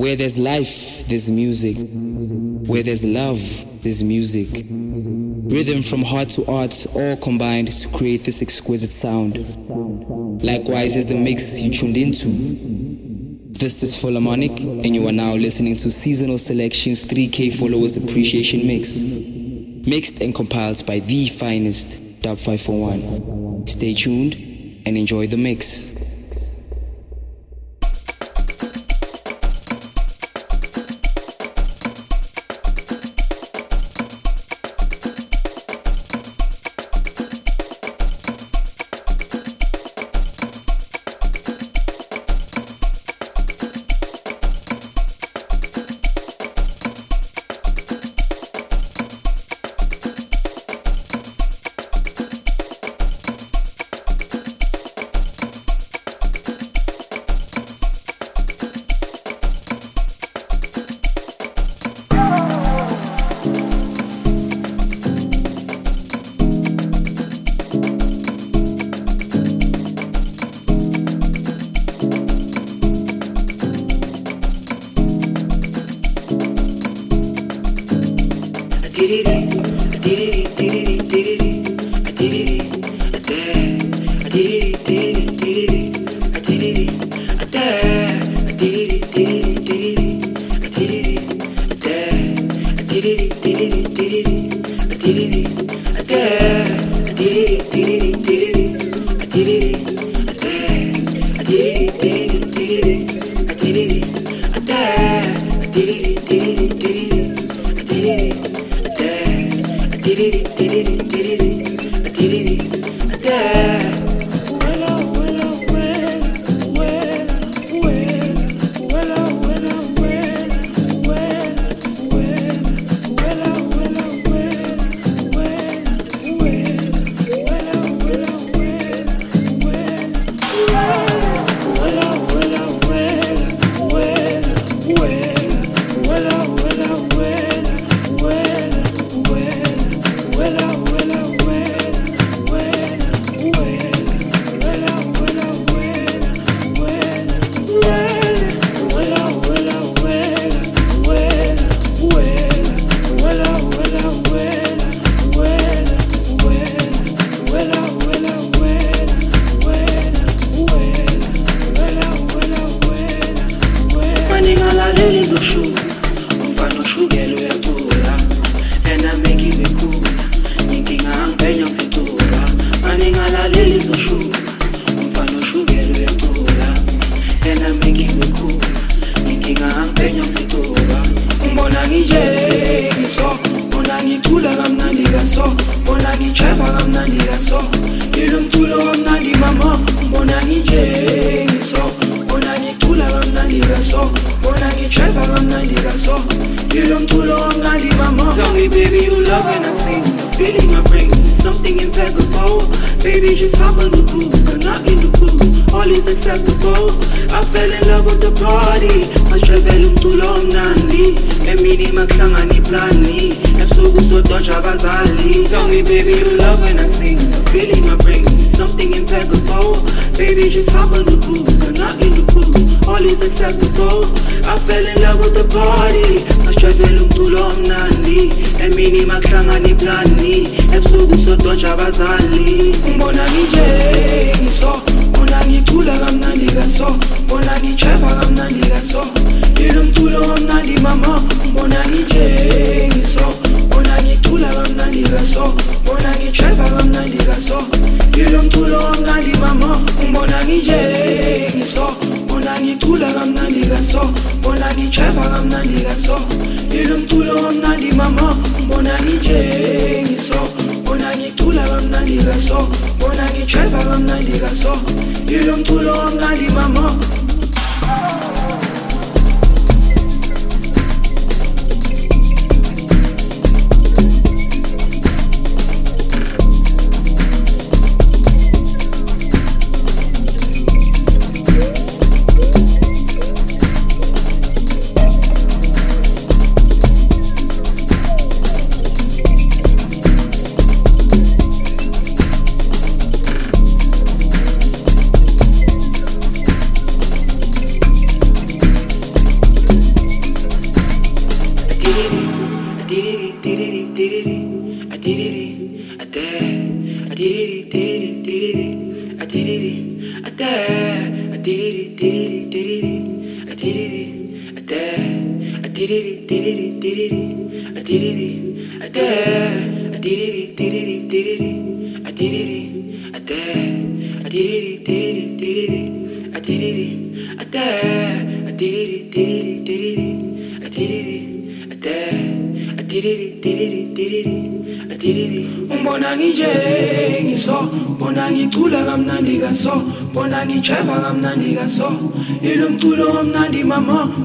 Where there's life, there's music. Where there's love, there's music. Rhythm from heart to art, all combined to create this exquisite sound. Likewise is the mix you tuned into. This is Philharmonic, and you are now listening to Seasonal Selections 3K Followers Appreciation Mix. Mixed and compiled by the finest Dub 501. Stay tuned and enjoy the mix.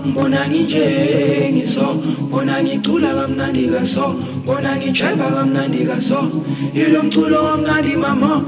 Mbona nginje ngiso bona ngicula kamnandi kaso bona ngijava kamnandi kaso ilomculo kamnandi mama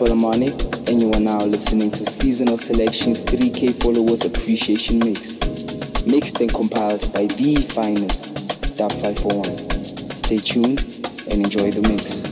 Philharmonic, and you are now listening to Seasonal Selections 3K Followers Appreciation Mix. Mixed and compiled by The Finest, Dub 501. Stay tuned and enjoy the mix.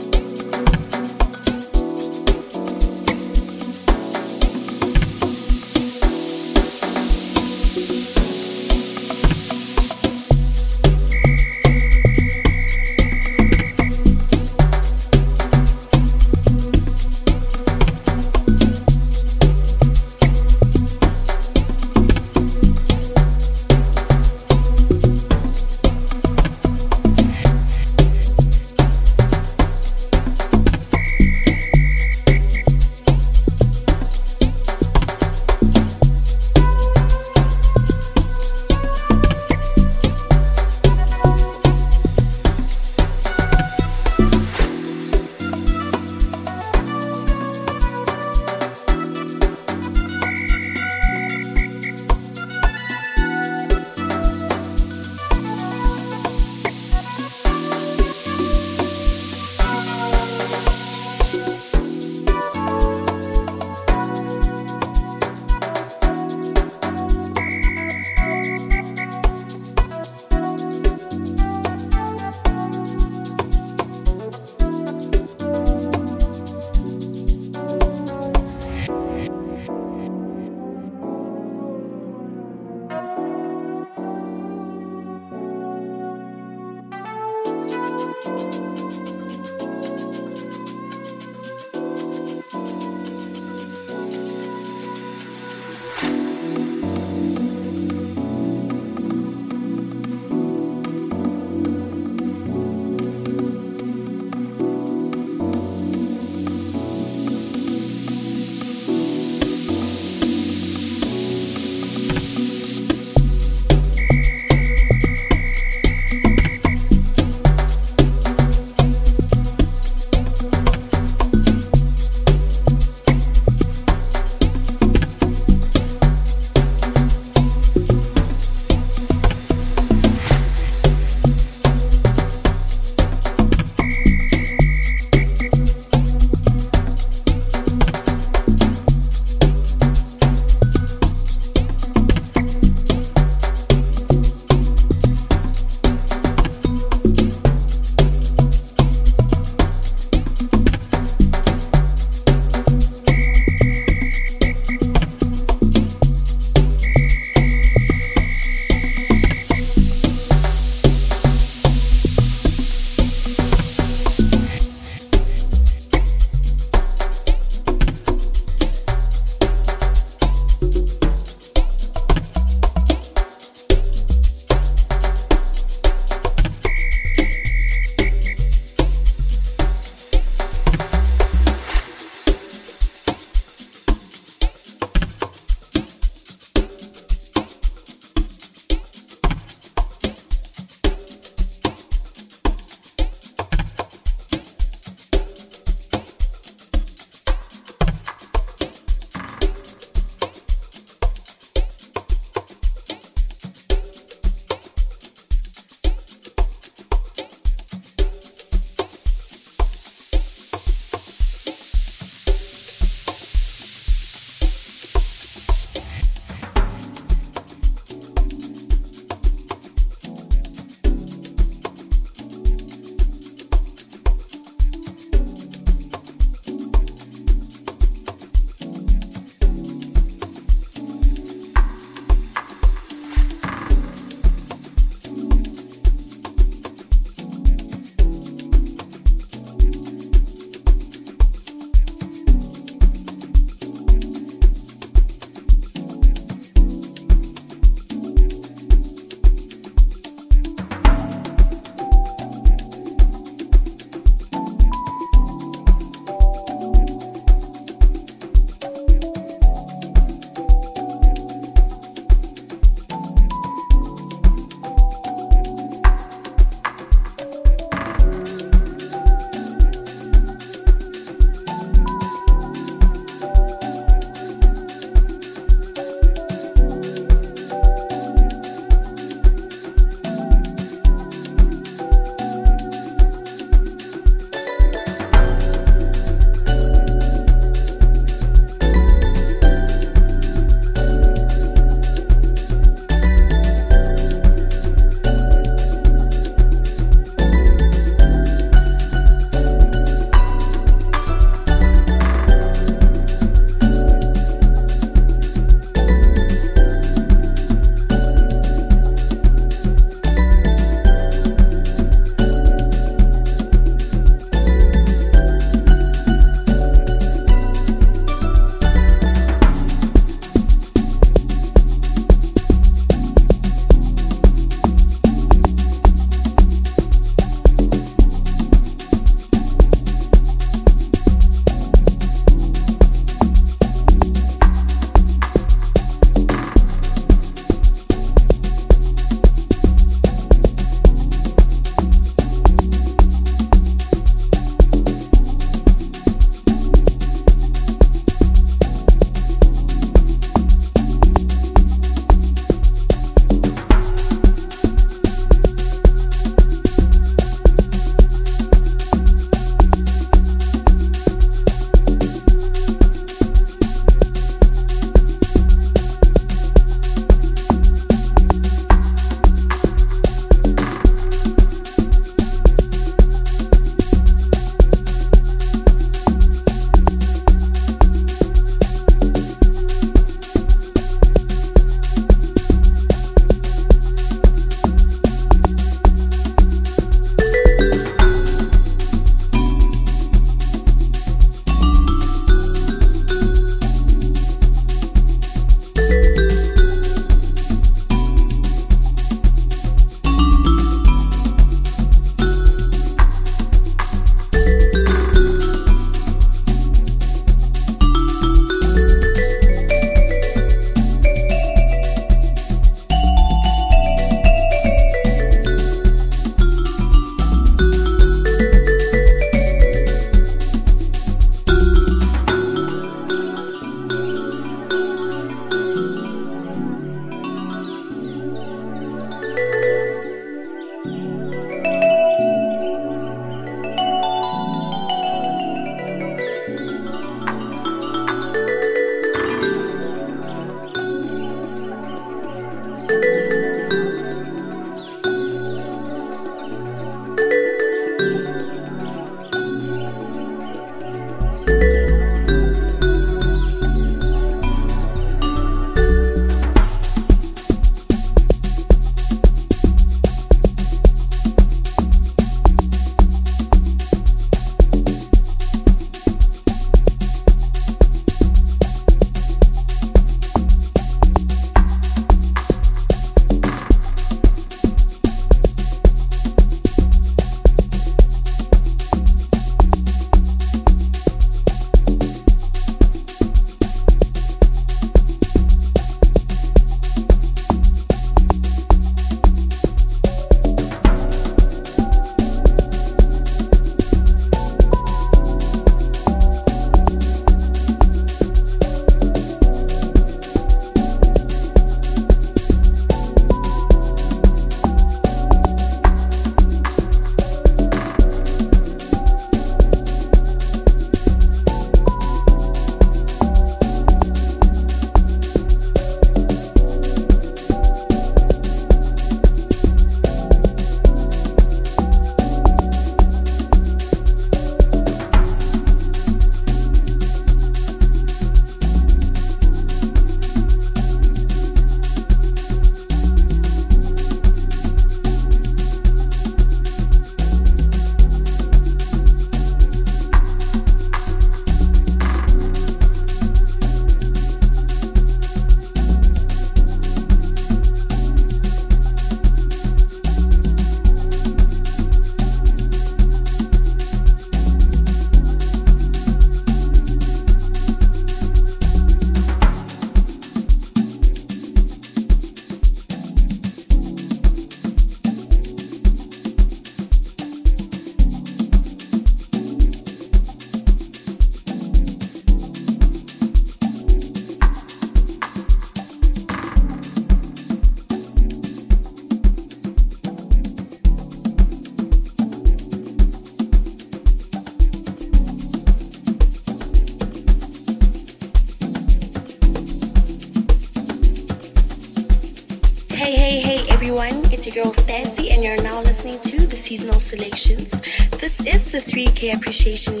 Your girl Stacy, and you're now listening to the seasonal selections. This is the 3K appreciation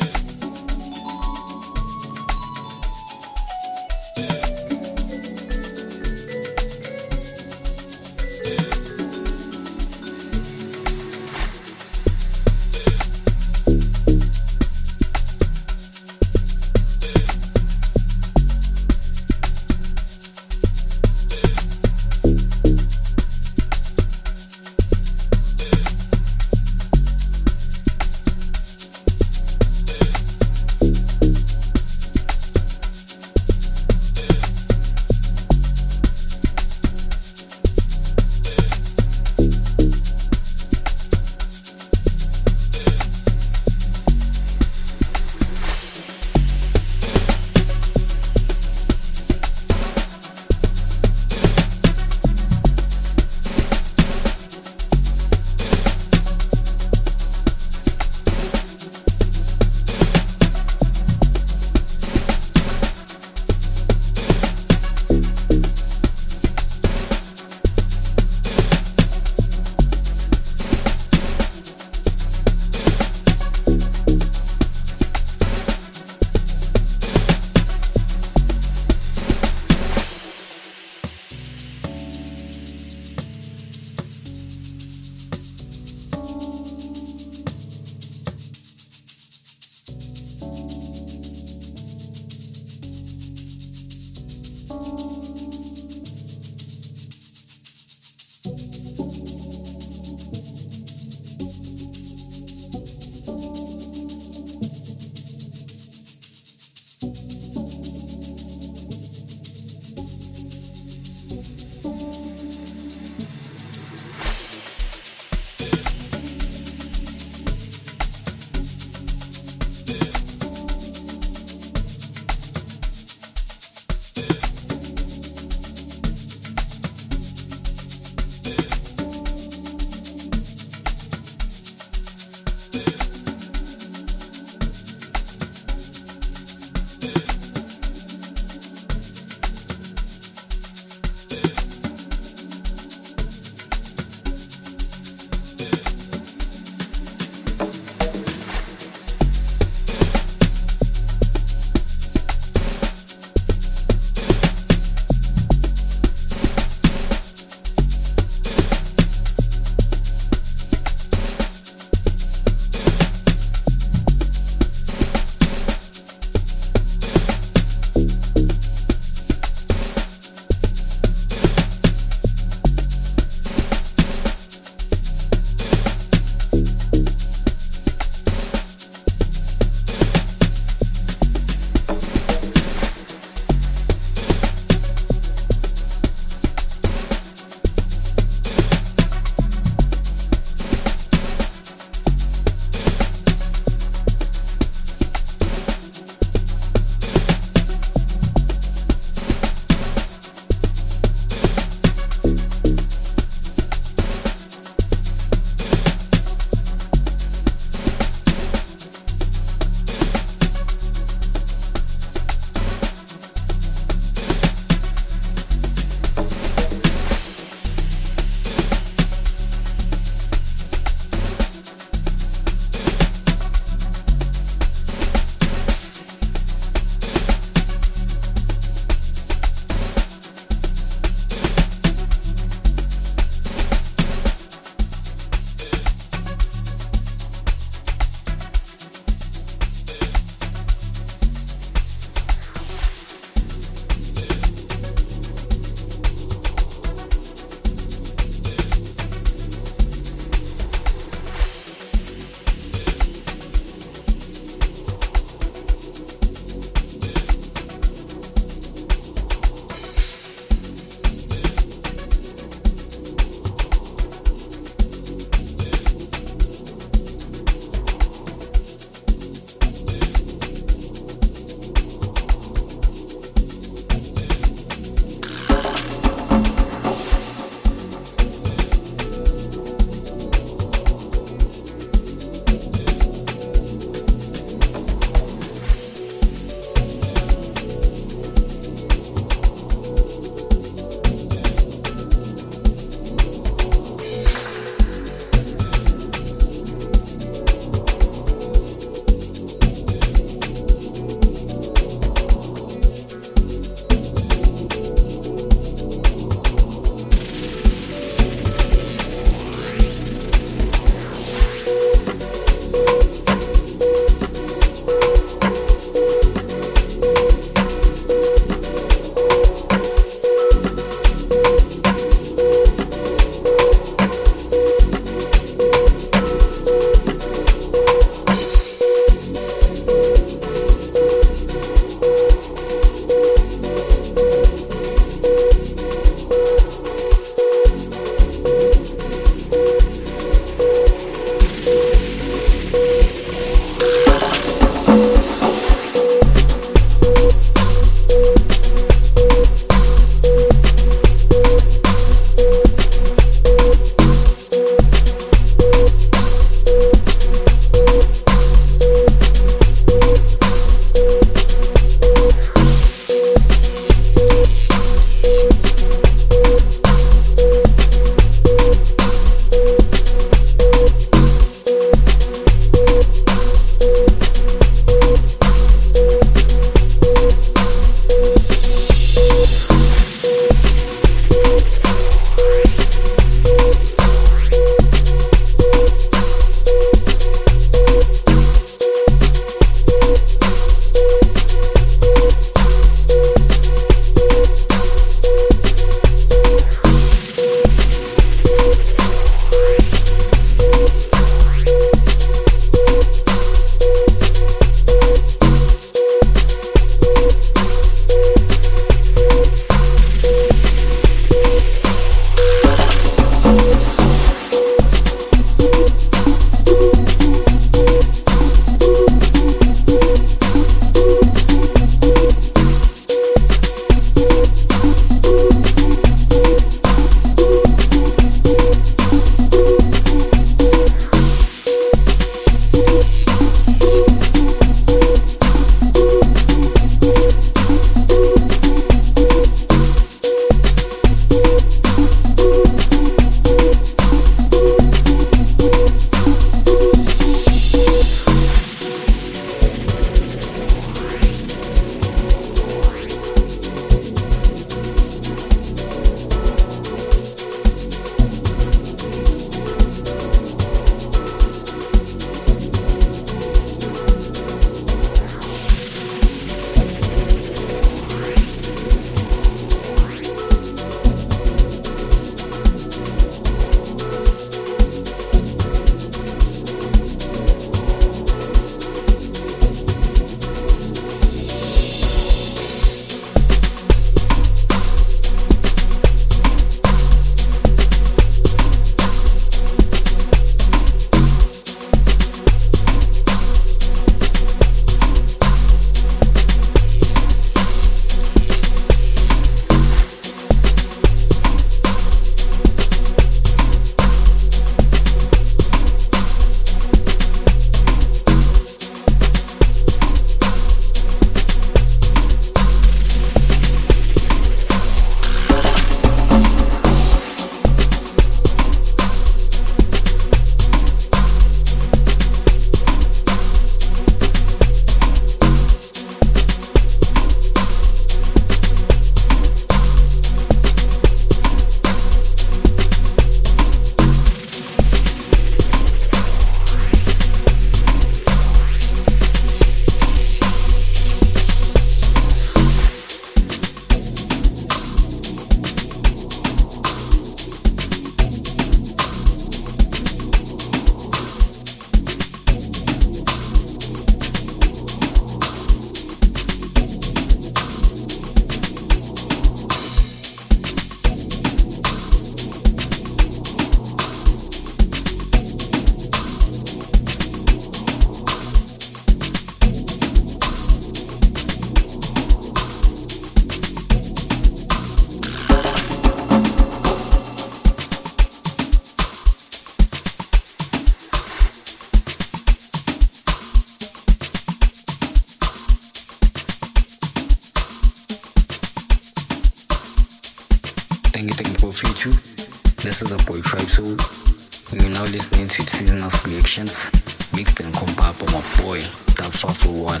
You're now listening to seasonal selections mixed and compiled by my boy, Dub 501.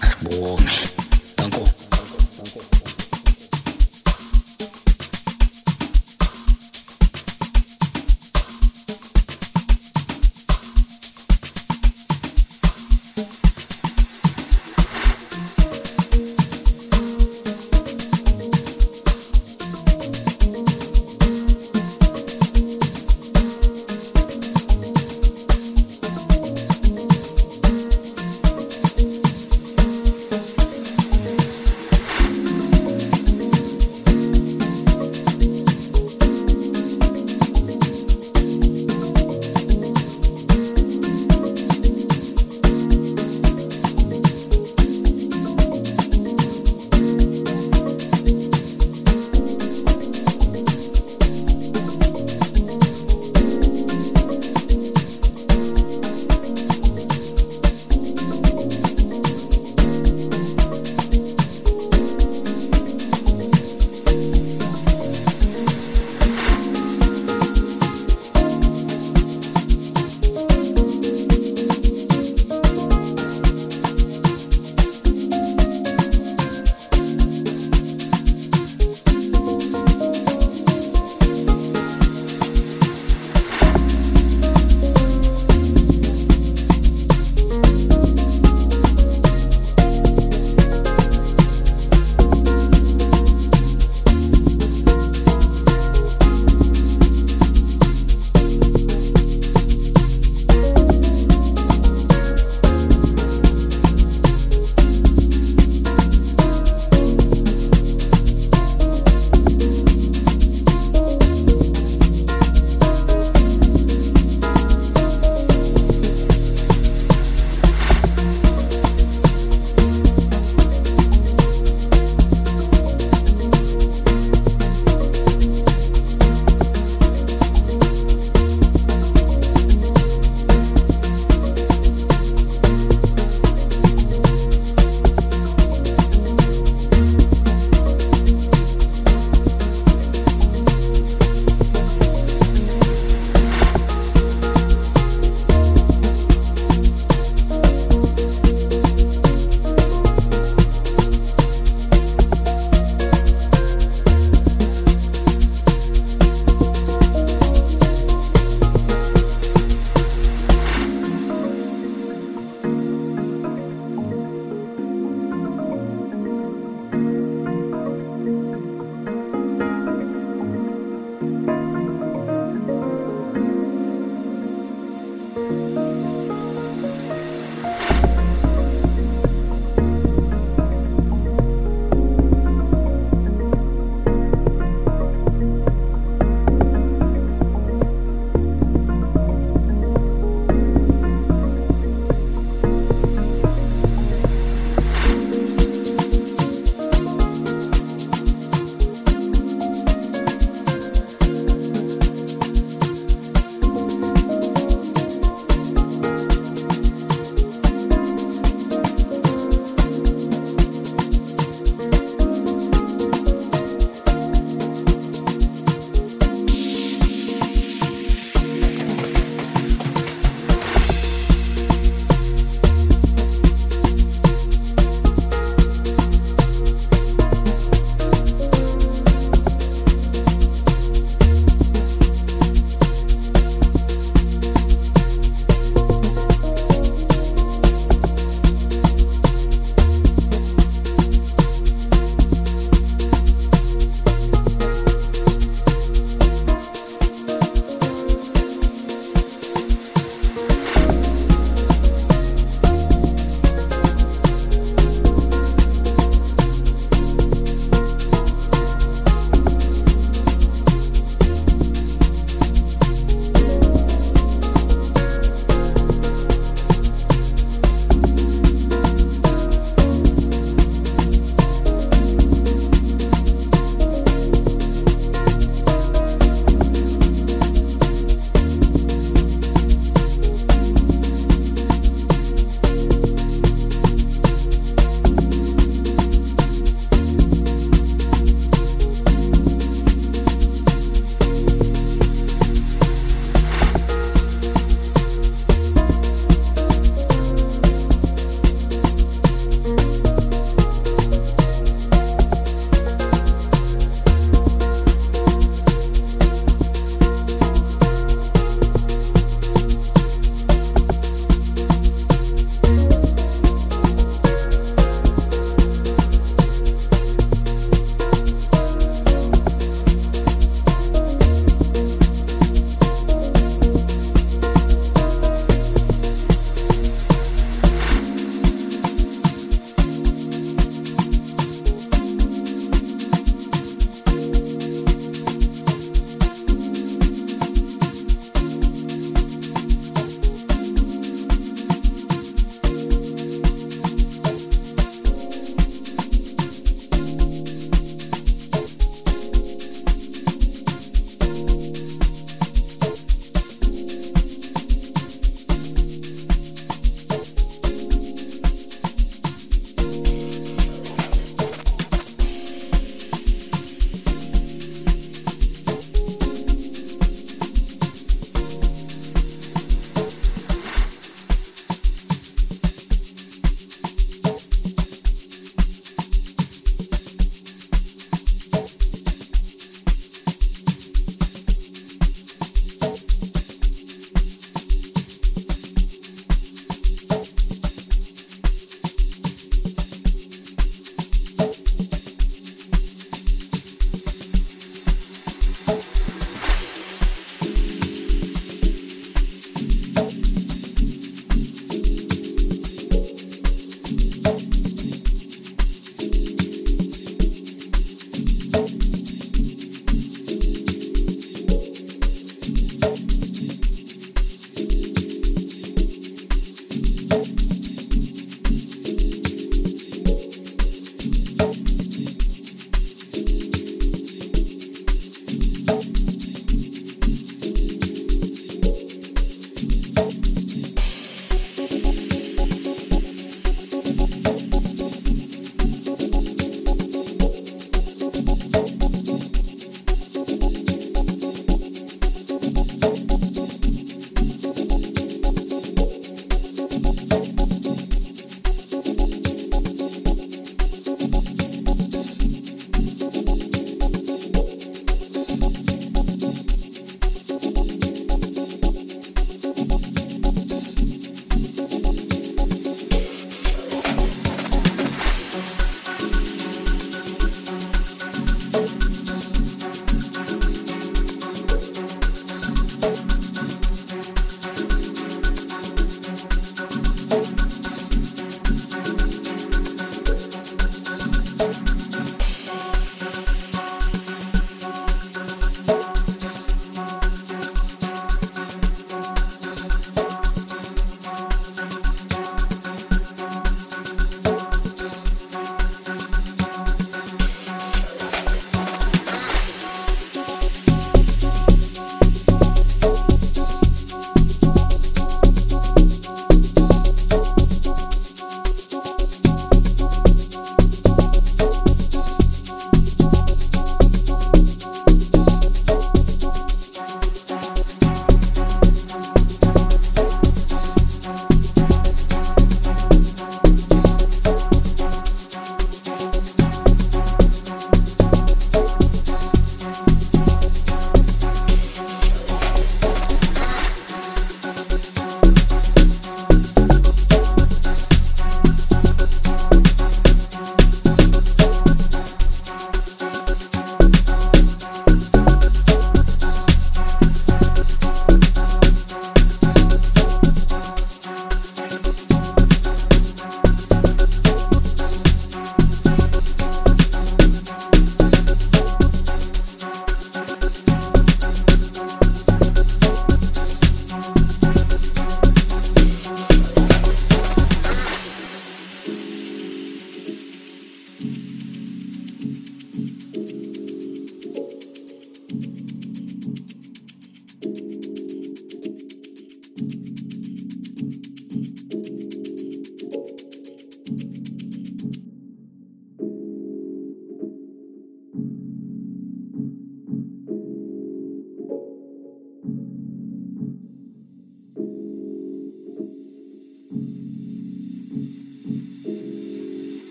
Asibonge. Thank you.